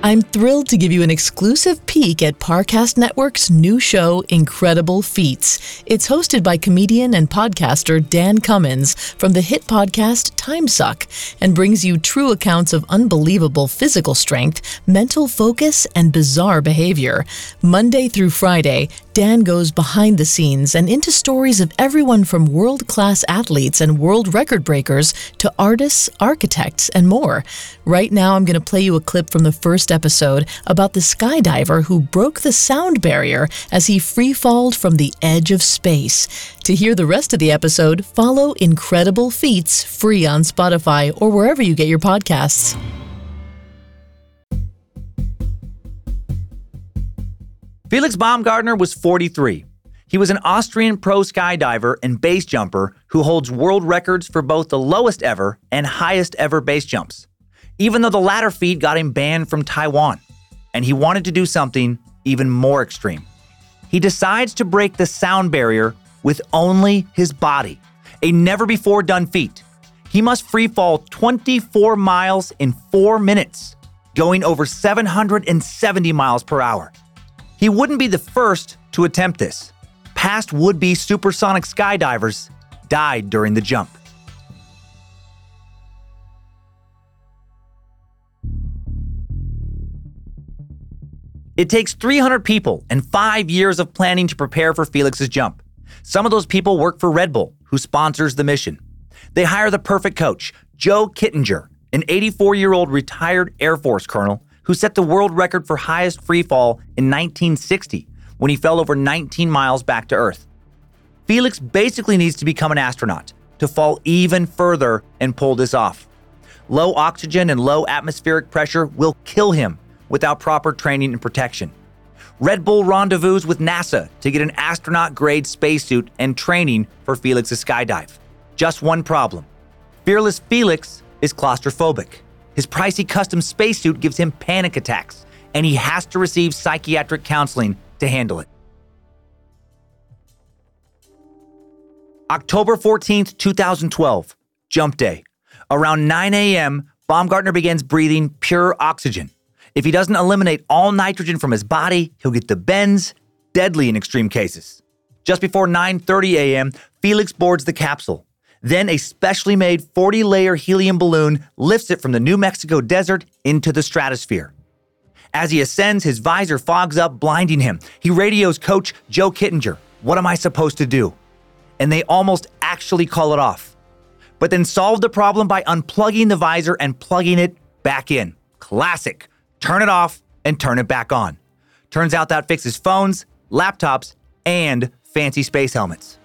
I'm thrilled to give you an exclusive peek at Parcast Network's new show, Incredible Feats. It's hosted by comedian and podcaster Dan Cummins from the hit podcast Time Suck and brings you true accounts of unbelievable physical strength, mental focus, and bizarre behavior. Monday through Friday, Dan goes behind the scenes and into stories of everyone from world class athletes and world record breakers to artists, architects, and more. Right now, I'm going to play you a clip from the first episode about the skydiver who broke the sound barrier as he free falled from the edge of space. To hear the rest of the episode, follow Incredible Feats free on Spotify or wherever you get your podcasts. Felix Baumgartner was 43. He was an Austrian pro skydiver and base jumper who holds world records for both the lowest ever and highest ever base jumps, even though the latter feat got him banned from Taiwan. And he wanted to do something even more extreme. He decides to break the sound barrier with only his body, a never before done feat. He must free fall 24 miles in four minutes, going over 770 miles per hour. He wouldn't be the first to attempt this. Past would be supersonic skydivers died during the jump. It takes 300 people and five years of planning to prepare for Felix's jump. Some of those people work for Red Bull, who sponsors the mission. They hire the perfect coach, Joe Kittinger, an 84 year old retired Air Force colonel who set the world record for highest free fall in 1960 when he fell over 19 miles back to Earth. Felix basically needs to become an astronaut to fall even further and pull this off. Low oxygen and low atmospheric pressure will kill him without proper training and protection. Red Bull rendezvous with NASA to get an astronaut grade spacesuit and training for Felix's skydive. Just one problem Fearless Felix is claustrophobic. His pricey custom spacesuit gives him panic attacks, and he has to receive psychiatric counseling to handle it. October 14th, 2012, jump day. Around 9 a.m., Baumgartner begins breathing pure oxygen. If he doesn't eliminate all nitrogen from his body, he'll get the bends, deadly in extreme cases. Just before 9:30 a.m., Felix boards the capsule. Then a specially made 40 layer helium balloon lifts it from the New Mexico desert into the stratosphere. As he ascends, his visor fogs up, blinding him. He radios coach Joe Kittinger, What am I supposed to do? And they almost actually call it off, but then solve the problem by unplugging the visor and plugging it back in. Classic. Turn it off and turn it back on. Turns out that fixes phones, laptops, and fancy space helmets.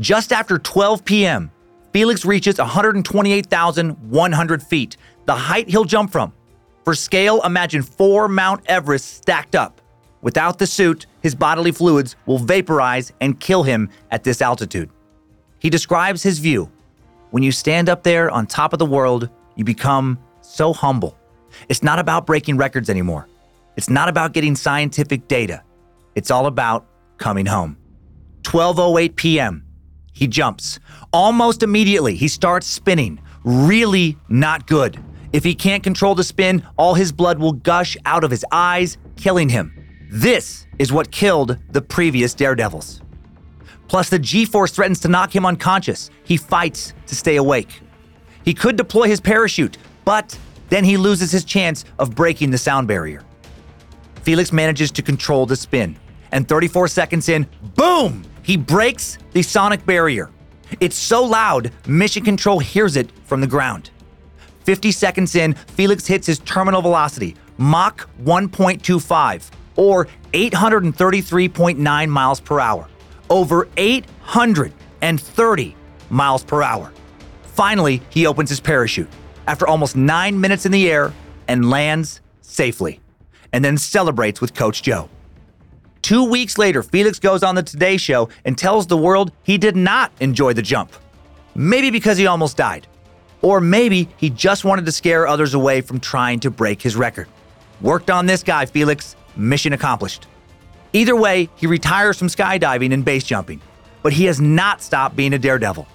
Just after 12 p.m., Felix reaches 128,100 feet, the height he'll jump from. For scale, imagine four Mount Everest stacked up. Without the suit, his bodily fluids will vaporize and kill him at this altitude. He describes his view. When you stand up there on top of the world, you become so humble. It's not about breaking records anymore. It's not about getting scientific data. It's all about coming home. 12:08 p.m. He jumps. Almost immediately, he starts spinning. Really not good. If he can't control the spin, all his blood will gush out of his eyes, killing him. This is what killed the previous Daredevils. Plus, the G force threatens to knock him unconscious. He fights to stay awake. He could deploy his parachute, but then he loses his chance of breaking the sound barrier. Felix manages to control the spin, and 34 seconds in, boom! He breaks the sonic barrier. It's so loud, Mission Control hears it from the ground. 50 seconds in, Felix hits his terminal velocity, Mach 1.25, or 833.9 miles per hour. Over 830 miles per hour. Finally, he opens his parachute after almost nine minutes in the air and lands safely, and then celebrates with Coach Joe. Two weeks later, Felix goes on the Today Show and tells the world he did not enjoy the jump. Maybe because he almost died. Or maybe he just wanted to scare others away from trying to break his record. Worked on this guy, Felix. Mission accomplished. Either way, he retires from skydiving and base jumping, but he has not stopped being a daredevil.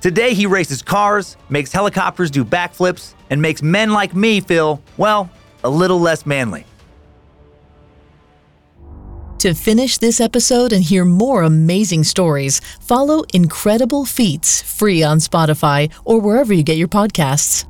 Today, he races cars, makes helicopters do backflips, and makes men like me feel, well, a little less manly. To finish this episode and hear more amazing stories, follow Incredible Feats free on Spotify or wherever you get your podcasts.